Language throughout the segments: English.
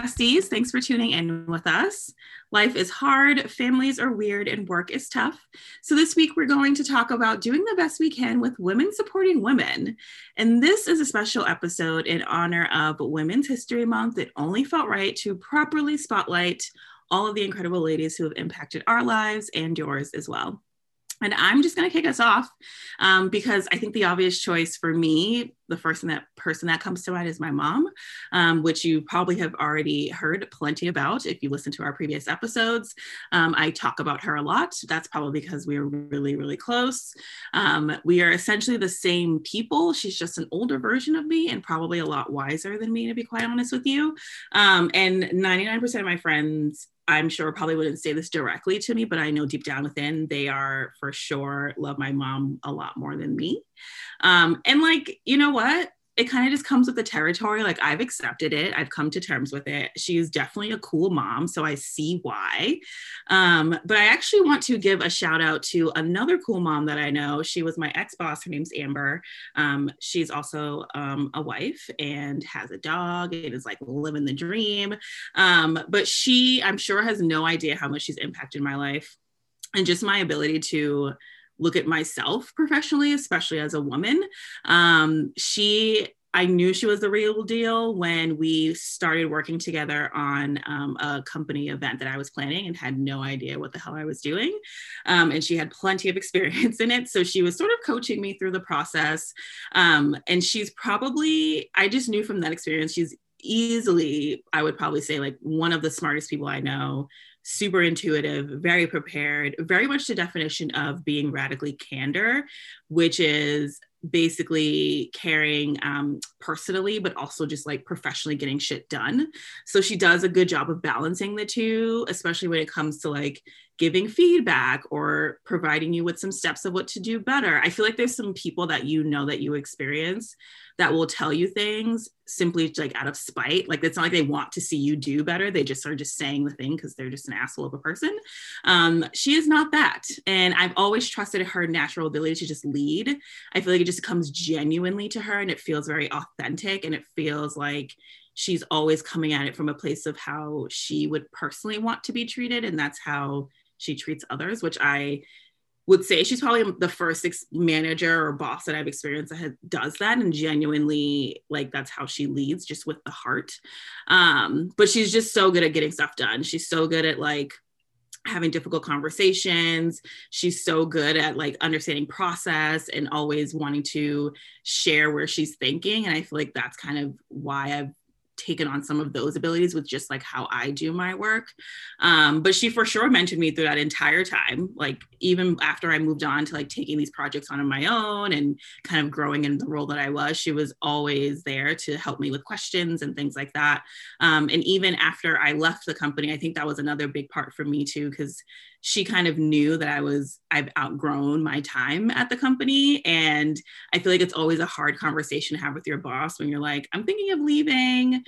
besties. Thanks for tuning in with us. Life is hard, families are weird, and work is tough. So, this week we're going to talk about doing the best we can with women supporting women. And this is a special episode in honor of Women's History Month. It only felt right to properly spotlight all of the incredible ladies who have impacted our lives and yours as well. And I'm just going to kick us off um, because I think the obvious choice for me, the first that person that comes to mind is my mom, um, which you probably have already heard plenty about if you listen to our previous episodes. Um, I talk about her a lot. That's probably because we are really, really close. Um, we are essentially the same people. She's just an older version of me and probably a lot wiser than me, to be quite honest with you. Um, and 99% of my friends I'm sure probably wouldn't say this directly to me, but I know deep down within they are for sure love my mom a lot more than me. Um, and like, you know what? It kind of just comes with the territory. Like I've accepted it. I've come to terms with it. She's definitely a cool mom, so I see why. Um, but I actually want to give a shout out to another cool mom that I know. She was my ex boss. Her name's Amber. Um, she's also um, a wife and has a dog and is like living the dream. Um, but she, I'm sure, has no idea how much she's impacted my life and just my ability to look at myself professionally, especially as a woman. Um, she I knew she was the real deal when we started working together on um, a company event that I was planning and had no idea what the hell I was doing. Um, and she had plenty of experience in it. So she was sort of coaching me through the process. Um, and she's probably, I just knew from that experience, she's easily, I would probably say, like one of the smartest people I know super intuitive, very prepared, very much the definition of being radically candor, which is basically caring um, personally, but also just like professionally getting shit done. So she does a good job of balancing the two, especially when it comes to like giving feedback or providing you with some steps of what to do better. I feel like there's some people that you know that you experience that will tell you things simply like out of spite. Like it's not like they want to see you do better. They just are just saying the thing because they're just an asshole of a person. Um, she is not that. And I've always trusted her natural ability to just lead. I feel like it just comes genuinely to her and it feels very authentic and it feels like she's always coming at it from a place of how she would personally want to be treated. And that's how she treats others, which I would say she's probably the first ex- manager or boss that I've experienced that does that and genuinely like that's how she leads just with the heart. Um, but she's just so good at getting stuff done. She's so good at like having difficult conversations. She's so good at like understanding process and always wanting to share where she's thinking. And I feel like that's kind of why I've taken on some of those abilities with just like how I do my work. Um, but she for sure mentioned me through that entire time, like even after I moved on to like taking these projects on, on my own and kind of growing in the role that I was, she was always there to help me with questions and things like that. Um, and even after I left the company, I think that was another big part for me too, because she kind of knew that I was, I've outgrown my time at the company. And I feel like it's always a hard conversation to have with your boss when you're like, I'm thinking of leaving.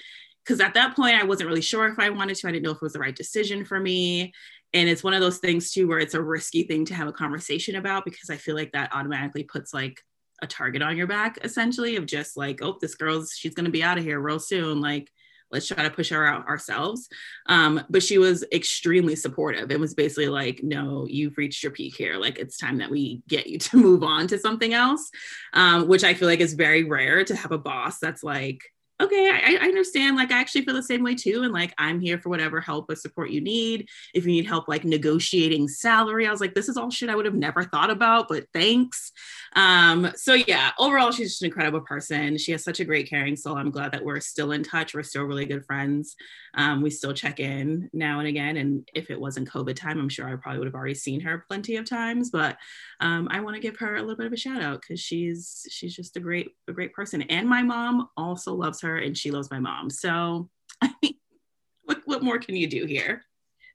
Because at that point, I wasn't really sure if I wanted to. I didn't know if it was the right decision for me. And it's one of those things too where it's a risky thing to have a conversation about because I feel like that automatically puts like a target on your back essentially of just like, oh, this girl's, she's going to be out of here real soon. Like, let's try to push her out ourselves. Um, but she was extremely supportive. It was basically like, no, you've reached your peak here. Like it's time that we get you to move on to something else, um, which I feel like is very rare to have a boss that's like, okay, I, I, understand. Like, I actually feel the same way too. And like, I'm here for whatever help or support you need. If you need help, like negotiating salary, I was like, this is all shit I would have never thought about, but thanks. Um, so yeah, overall, she's just an incredible person. She has such a great caring soul. I'm glad that we're still in touch. We're still really good friends. Um, we still check in now and again. And if it wasn't COVID time, I'm sure I probably would have already seen her plenty of times. But um, I want to give her a little bit of a shout out because she's she's just a great a great person. And my mom also loves her, and she loves my mom. So I mean, what what more can you do here?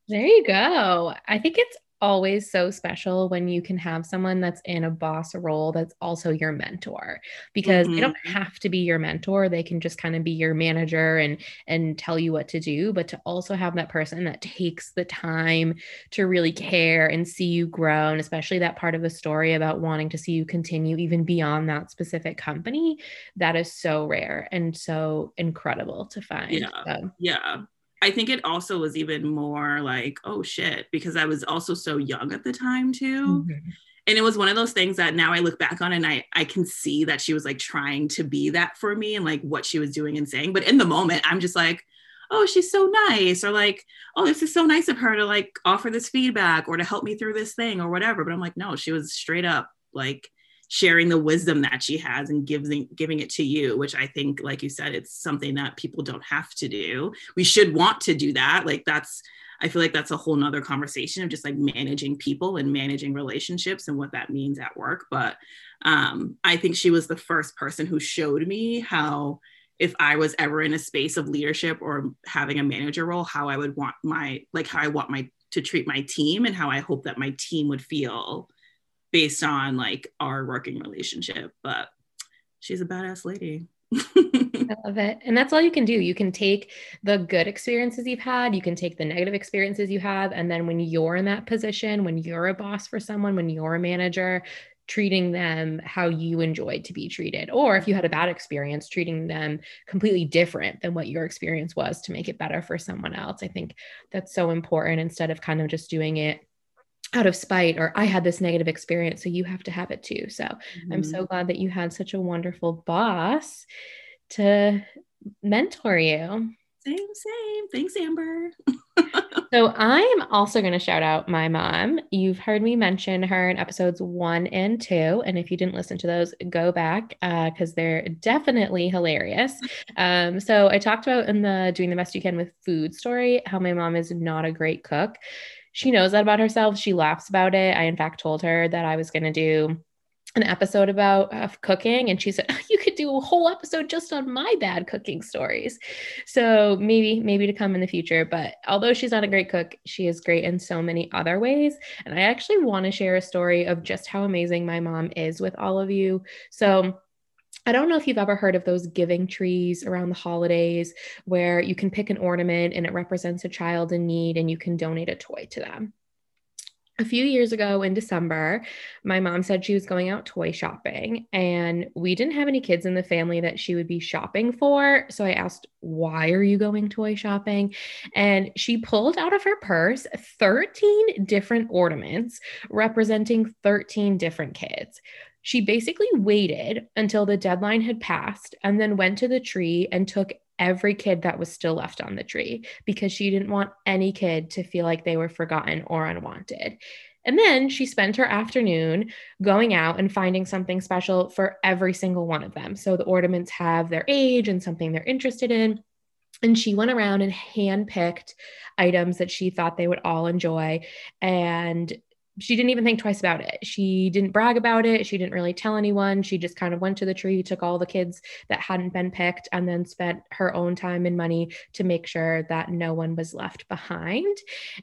There you go. I think it's always so special when you can have someone that's in a boss role that's also your mentor because mm-hmm. they don't have to be your mentor they can just kind of be your manager and and tell you what to do but to also have that person that takes the time to really care and see you grow and especially that part of the story about wanting to see you continue even beyond that specific company that is so rare and so incredible to find yeah so. yeah I think it also was even more like, oh shit, because I was also so young at the time too. Mm-hmm. And it was one of those things that now I look back on and I I can see that she was like trying to be that for me and like what she was doing and saying. But in the moment, I'm just like, oh, she's so nice, or like, oh, this is so nice of her to like offer this feedback or to help me through this thing or whatever. But I'm like, no, she was straight up like sharing the wisdom that she has and giving giving it to you which i think like you said it's something that people don't have to do. We should want to do that. Like that's i feel like that's a whole nother conversation of just like managing people and managing relationships and what that means at work. But um, i think she was the first person who showed me how if i was ever in a space of leadership or having a manager role how i would want my like how i want my to treat my team and how i hope that my team would feel based on like our working relationship. But she's a badass lady. I love it. And that's all you can do. You can take the good experiences you've had, you can take the negative experiences you have. And then when you're in that position, when you're a boss for someone, when you're a manager, treating them how you enjoyed to be treated. Or if you had a bad experience, treating them completely different than what your experience was to make it better for someone else. I think that's so important instead of kind of just doing it out of spite or I had this negative experience, so you have to have it too. So mm-hmm. I'm so glad that you had such a wonderful boss to mentor you. Same, same. Thanks, Amber. so I'm also going to shout out my mom. You've heard me mention her in episodes one and two. And if you didn't listen to those, go back because uh, they're definitely hilarious. Um, so I talked about in the Doing the Best You Can with Food story how my mom is not a great cook she knows that about herself. She laughs about it. I, in fact, told her that I was going to do an episode about uh, cooking and she said you could do a whole episode just on my bad cooking stories so maybe maybe to come in the future but although she's not a great cook she is great in so many other ways and i actually want to share a story of just how amazing my mom is with all of you so I don't know if you've ever heard of those giving trees around the holidays where you can pick an ornament and it represents a child in need and you can donate a toy to them. A few years ago in December, my mom said she was going out toy shopping, and we didn't have any kids in the family that she would be shopping for. So I asked, Why are you going toy shopping? And she pulled out of her purse 13 different ornaments representing 13 different kids. She basically waited until the deadline had passed and then went to the tree and took every kid that was still left on the tree because she didn't want any kid to feel like they were forgotten or unwanted. And then she spent her afternoon going out and finding something special for every single one of them. So the ornaments have their age and something they're interested in. And she went around and handpicked items that she thought they would all enjoy. And she didn't even think twice about it. She didn't brag about it. She didn't really tell anyone. She just kind of went to the tree, took all the kids that hadn't been picked, and then spent her own time and money to make sure that no one was left behind.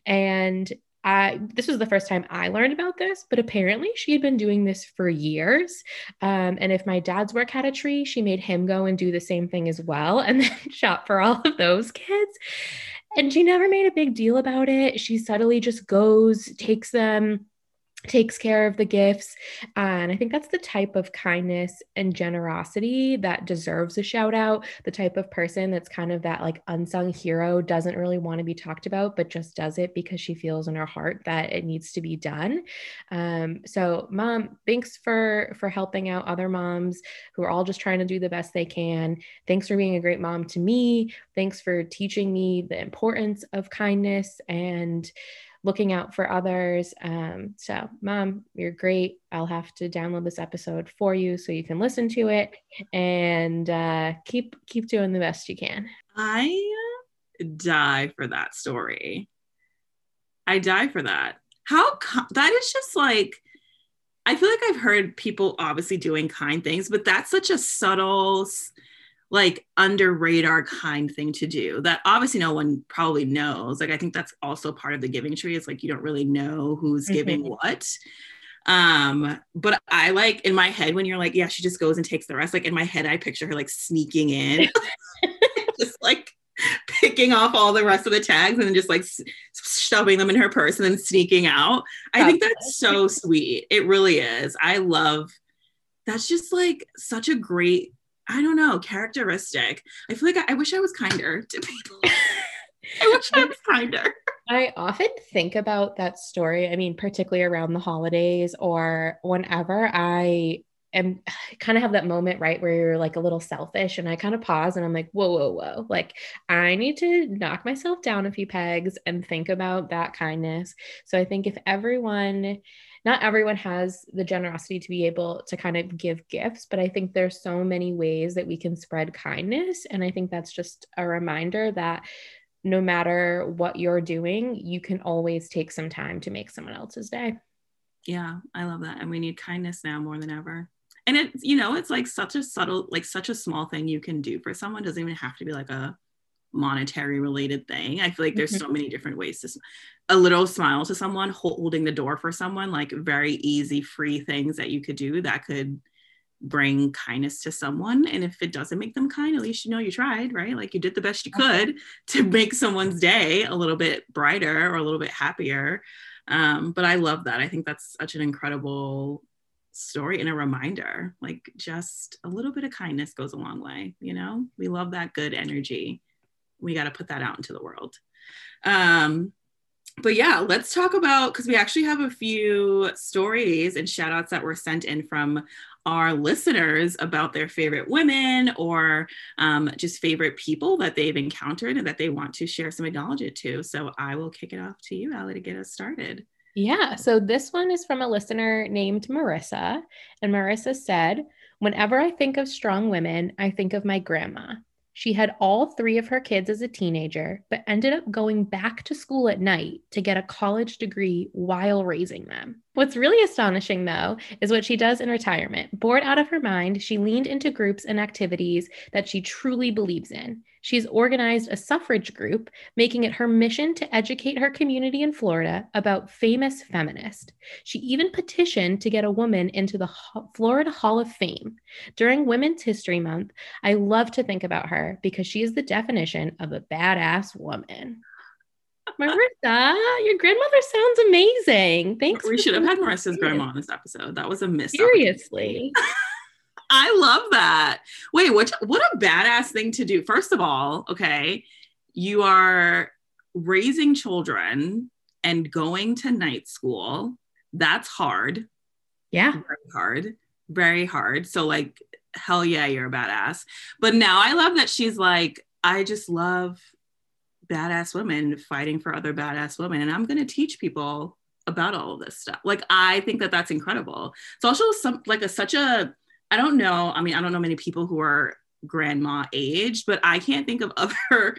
And I, this was the first time I learned about this, but apparently she had been doing this for years. Um, and if my dad's work had a tree, she made him go and do the same thing as well and then shop for all of those kids. And she never made a big deal about it. She subtly just goes, takes them, takes care of the gifts. And I think that's the type of kindness and generosity that deserves a shout out. The type of person that's kind of that like unsung hero, doesn't really want to be talked about, but just does it because she feels in her heart that it needs to be done. Um, so, mom, thanks for for helping out other moms who are all just trying to do the best they can. Thanks for being a great mom to me. Thanks for teaching me the importance of kindness and looking out for others. Um, so, mom, you're great. I'll have to download this episode for you so you can listen to it and uh, keep keep doing the best you can. I die for that story. I die for that. How that is just like I feel like I've heard people obviously doing kind things, but that's such a subtle like under radar kind thing to do that obviously no one probably knows. Like i think that's also part of the giving tree it's like you don't really know who's mm-hmm. giving what. Um but i like in my head when you're like yeah she just goes and takes the rest like in my head i picture her like sneaking in just like picking off all the rest of the tags and then just like shoving them in her purse and then sneaking out. I think that's so sweet. It really is. I love that's just like such a great I don't know, characteristic. I feel like I, I wish I was kinder to people. I wish I was kinder. I often think about that story. I mean, particularly around the holidays or whenever I am kind of have that moment, right, where you're like a little selfish and I kind of pause and I'm like, whoa, whoa, whoa. Like, I need to knock myself down a few pegs and think about that kindness. So I think if everyone, not everyone has the generosity to be able to kind of give gifts, but I think there's so many ways that we can spread kindness. And I think that's just a reminder that no matter what you're doing, you can always take some time to make someone else's day. Yeah, I love that. And we need kindness now more than ever. And it's, you know, it's like such a subtle, like such a small thing you can do for someone. It doesn't even have to be like a monetary related thing. I feel like there's mm-hmm. so many different ways to a little smile to someone, holding the door for someone, like very easy, free things that you could do that could bring kindness to someone. And if it doesn't make them kind at least you know you tried right? Like you did the best you could to make someone's day a little bit brighter or a little bit happier. Um, but i love that. I think that's such an incredible story and a reminder. Like just a little bit of kindness goes a long way you know? We love that good energy we got to put that out into the world um, but yeah, let's talk about because we actually have a few stories and shout outs that were sent in from our listeners about their favorite women or um, just favorite people that they've encountered and that they want to share some acknowledgement to. So I will kick it off to you, Allie, to get us started. Yeah. So this one is from a listener named Marissa. And Marissa said, Whenever I think of strong women, I think of my grandma. She had all three of her kids as a teenager, but ended up going back to school at night to get a college degree while raising them. What's really astonishing, though, is what she does in retirement. Bored out of her mind, she leaned into groups and activities that she truly believes in. She's organized a suffrage group, making it her mission to educate her community in Florida about famous feminists. She even petitioned to get a woman into the Florida Hall of Fame. During Women's History Month, I love to think about her because she is the definition of a badass woman. Marissa, your grandmother sounds amazing. Thanks. We should have had Marissa's grandma on this episode. That was a miss. Seriously. I love that. Wait, what what a badass thing to do. First of all, okay, you are raising children and going to night school. That's hard. Yeah. Very hard. Very hard. So like hell yeah, you're a badass. But now I love that she's like I just love badass women fighting for other badass women and I'm going to teach people about all of this stuff. Like I think that that's incredible. It's also some like a such a I don't know. I mean, I don't know many people who are grandma aged, but I can't think of other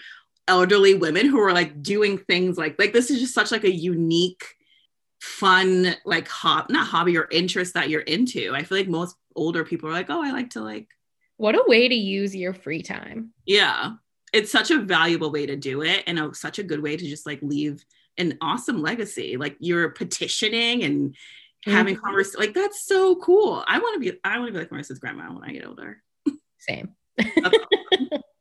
elderly women who are like doing things like like this is just such like a unique fun like hop not hobby or interest that you're into. I feel like most older people are like, "Oh, I like to like What a way to use your free time. Yeah. It's such a valuable way to do it and a, such a good way to just like leave an awesome legacy. Like you're petitioning and having mm-hmm. conversation like that's so cool i want to be i want to be like marissa's grandma when i get older same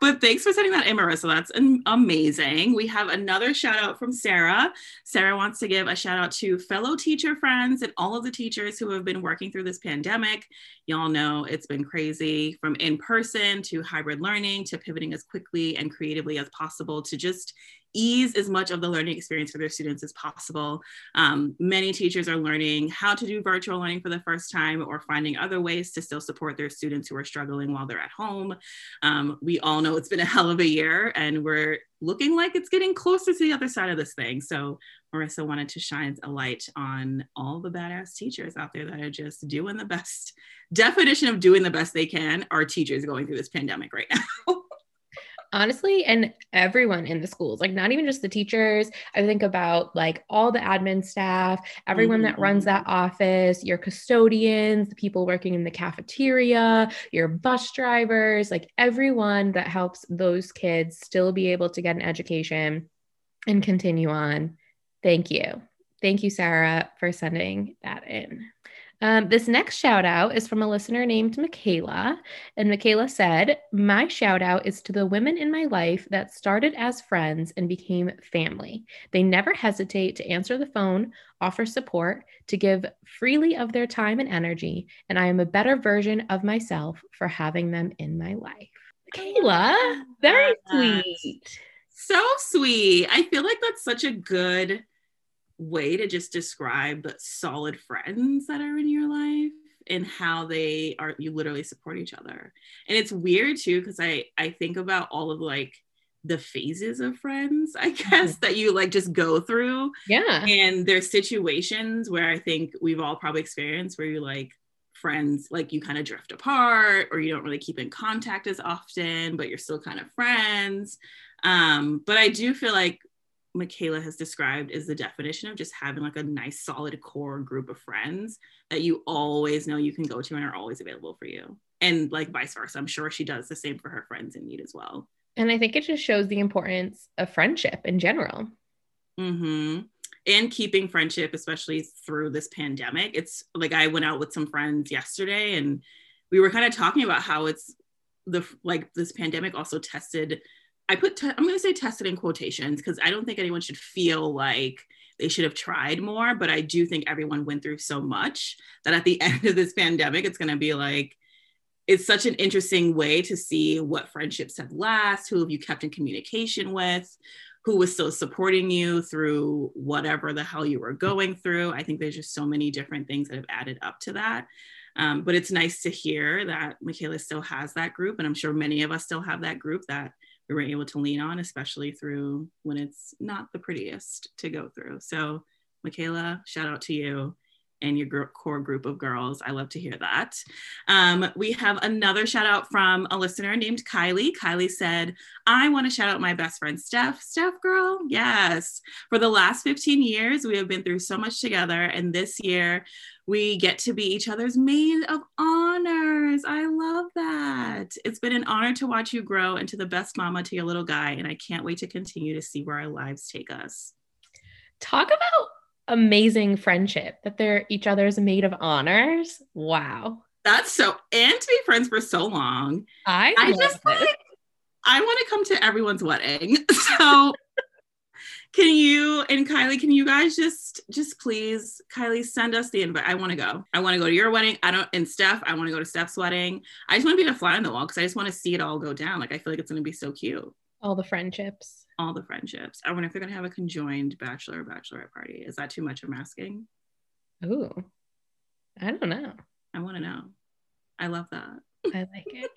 but thanks for sending that in, Marissa. That's amazing. We have another shout out from Sarah. Sarah wants to give a shout out to fellow teacher friends and all of the teachers who have been working through this pandemic. Y'all know it's been crazy from in person to hybrid learning to pivoting as quickly and creatively as possible to just ease as much of the learning experience for their students as possible. Um, many teachers are learning how to do virtual learning for the first time or finding other ways to still support their students who are struggling while they're at home. Um, we all know it's been a hell of a year and we're looking like it's getting closer to the other side of this thing. So Marissa wanted to shine a light on all the badass teachers out there that are just doing the best definition of doing the best they can are teachers going through this pandemic right now. honestly and everyone in the schools like not even just the teachers i think about like all the admin staff everyone mm-hmm. that runs that mm-hmm. office your custodians the people working in the cafeteria your bus drivers like everyone that helps those kids still be able to get an education and continue on thank you thank you sarah for sending that in um, this next shout out is from a listener named Michaela. And Michaela said, My shout out is to the women in my life that started as friends and became family. They never hesitate to answer the phone, offer support, to give freely of their time and energy. And I am a better version of myself for having them in my life. Kayla, very sweet. So sweet. I feel like that's such a good way to just describe solid friends that are in your life and how they are you literally support each other. And it's weird too because I I think about all of like the phases of friends, I guess, mm-hmm. that you like just go through. Yeah. And there's situations where I think we've all probably experienced where you like friends like you kind of drift apart or you don't really keep in contact as often but you're still kind of friends um, but i do feel like michaela has described is the definition of just having like a nice solid core group of friends that you always know you can go to and are always available for you and like vice versa i'm sure she does the same for her friends in need as well and I think it just shows the importance of friendship in general. Mm-hmm. And keeping friendship, especially through this pandemic. It's like I went out with some friends yesterday and we were kind of talking about how it's the like this pandemic also tested. I put, te- I'm going to say tested in quotations because I don't think anyone should feel like they should have tried more. But I do think everyone went through so much that at the end of this pandemic, it's going to be like, it's such an interesting way to see what friendships have last, who have you kept in communication with, who was still supporting you through whatever the hell you were going through. I think there's just so many different things that have added up to that. Um, but it's nice to hear that Michaela still has that group. And I'm sure many of us still have that group that we were able to lean on, especially through when it's not the prettiest to go through. So, Michaela, shout out to you and your core group of girls. I love to hear that. Um, we have another shout out from a listener named Kylie. Kylie said, I want to shout out my best friend, Steph. Steph, girl, yes. For the last 15 years, we have been through so much together. And this year, we get to be each other's maid of honors. I love that. It's been an honor to watch you grow into the best mama to your little guy. And I can't wait to continue to see where our lives take us. Talk about amazing friendship that they're each other's maid of honors. Wow. That's so and to be friends for so long. I I just like I want to come to everyone's wedding. So can you and Kylie, can you guys just just please, Kylie, send us the invite? I want to go. I want to go to your wedding. I don't and Steph, I want to go to Steph's wedding. I just want to be a fly on the wall because I just want to see it all go down. Like I feel like it's gonna be so cute. All the friendships all the friendships. I wonder if they're gonna have a conjoined bachelor or bachelorette party. Is that too much of asking? Ooh, I don't know. I want to know. I love that. I like it.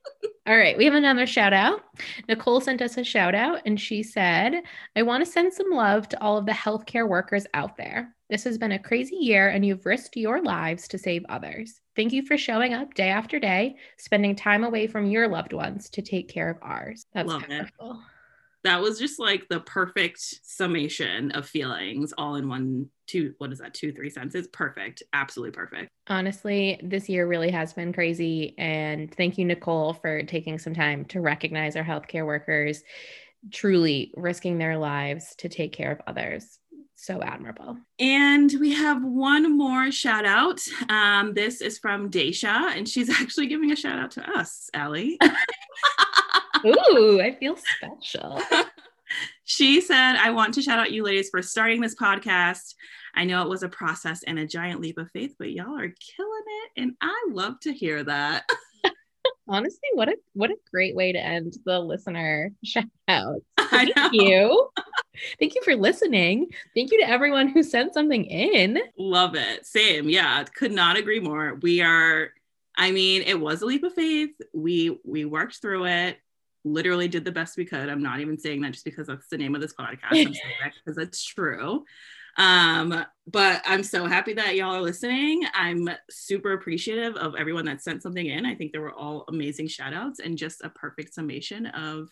All right, we have another shout out. Nicole sent us a shout out and she said, I want to send some love to all of the healthcare workers out there. This has been a crazy year and you've risked your lives to save others. Thank you for showing up day after day, spending time away from your loved ones to take care of ours. That's love powerful. It that was just like the perfect summation of feelings all in one two what is that two three sentences perfect absolutely perfect honestly this year really has been crazy and thank you nicole for taking some time to recognize our healthcare workers truly risking their lives to take care of others so admirable. And we have one more shout out. Um, this is from Daisha, and she's actually giving a shout out to us, Allie. Ooh, I feel special. she said, I want to shout out you ladies for starting this podcast. I know it was a process and a giant leap of faith, but y'all are killing it. And I love to hear that. Honestly, what a what a great way to end the listener shout out. Thank you. Thank you for listening. Thank you to everyone who sent something in. Love it. Same. Yeah, could not agree more. We are I mean, it was a leap of faith. We we worked through it literally did the best we could. I'm not even saying that just because that's the name of this podcast. I'm saying that because it's true. Um, but I'm so happy that y'all are listening. I'm super appreciative of everyone that sent something in. I think there were all amazing shout outs and just a perfect summation of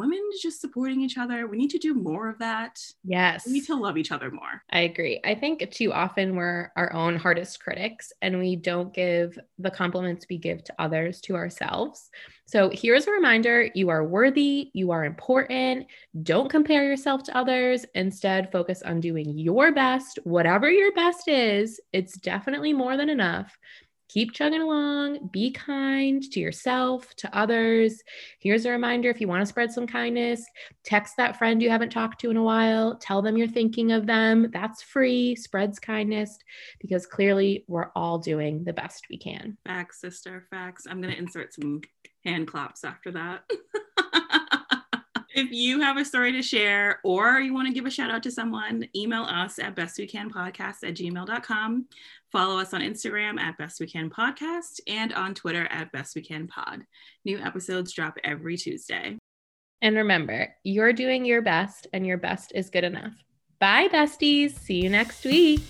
women just supporting each other. We need to do more of that. Yes. We need to love each other more. I agree. I think too often we're our own hardest critics and we don't give the compliments we give to others to ourselves. So here's a reminder you are worthy, you are important. Don't compare yourself to others. Instead, focus on doing your best, whatever your best is. It's definitely more than enough keep chugging along, be kind to yourself, to others. Here's a reminder if you want to spread some kindness, text that friend you haven't talked to in a while, tell them you're thinking of them. That's free, spreads kindness because clearly we're all doing the best we can. Facts, sister, facts. I'm going to insert some Hand claps after that. if you have a story to share or you want to give a shout out to someone, email us at bestwecanpodcast at gmail.com. Follow us on Instagram at Best We Can Podcast and on Twitter at Best We Can Pod. New episodes drop every Tuesday. And remember, you're doing your best and your best is good enough. Bye, besties. See you next week.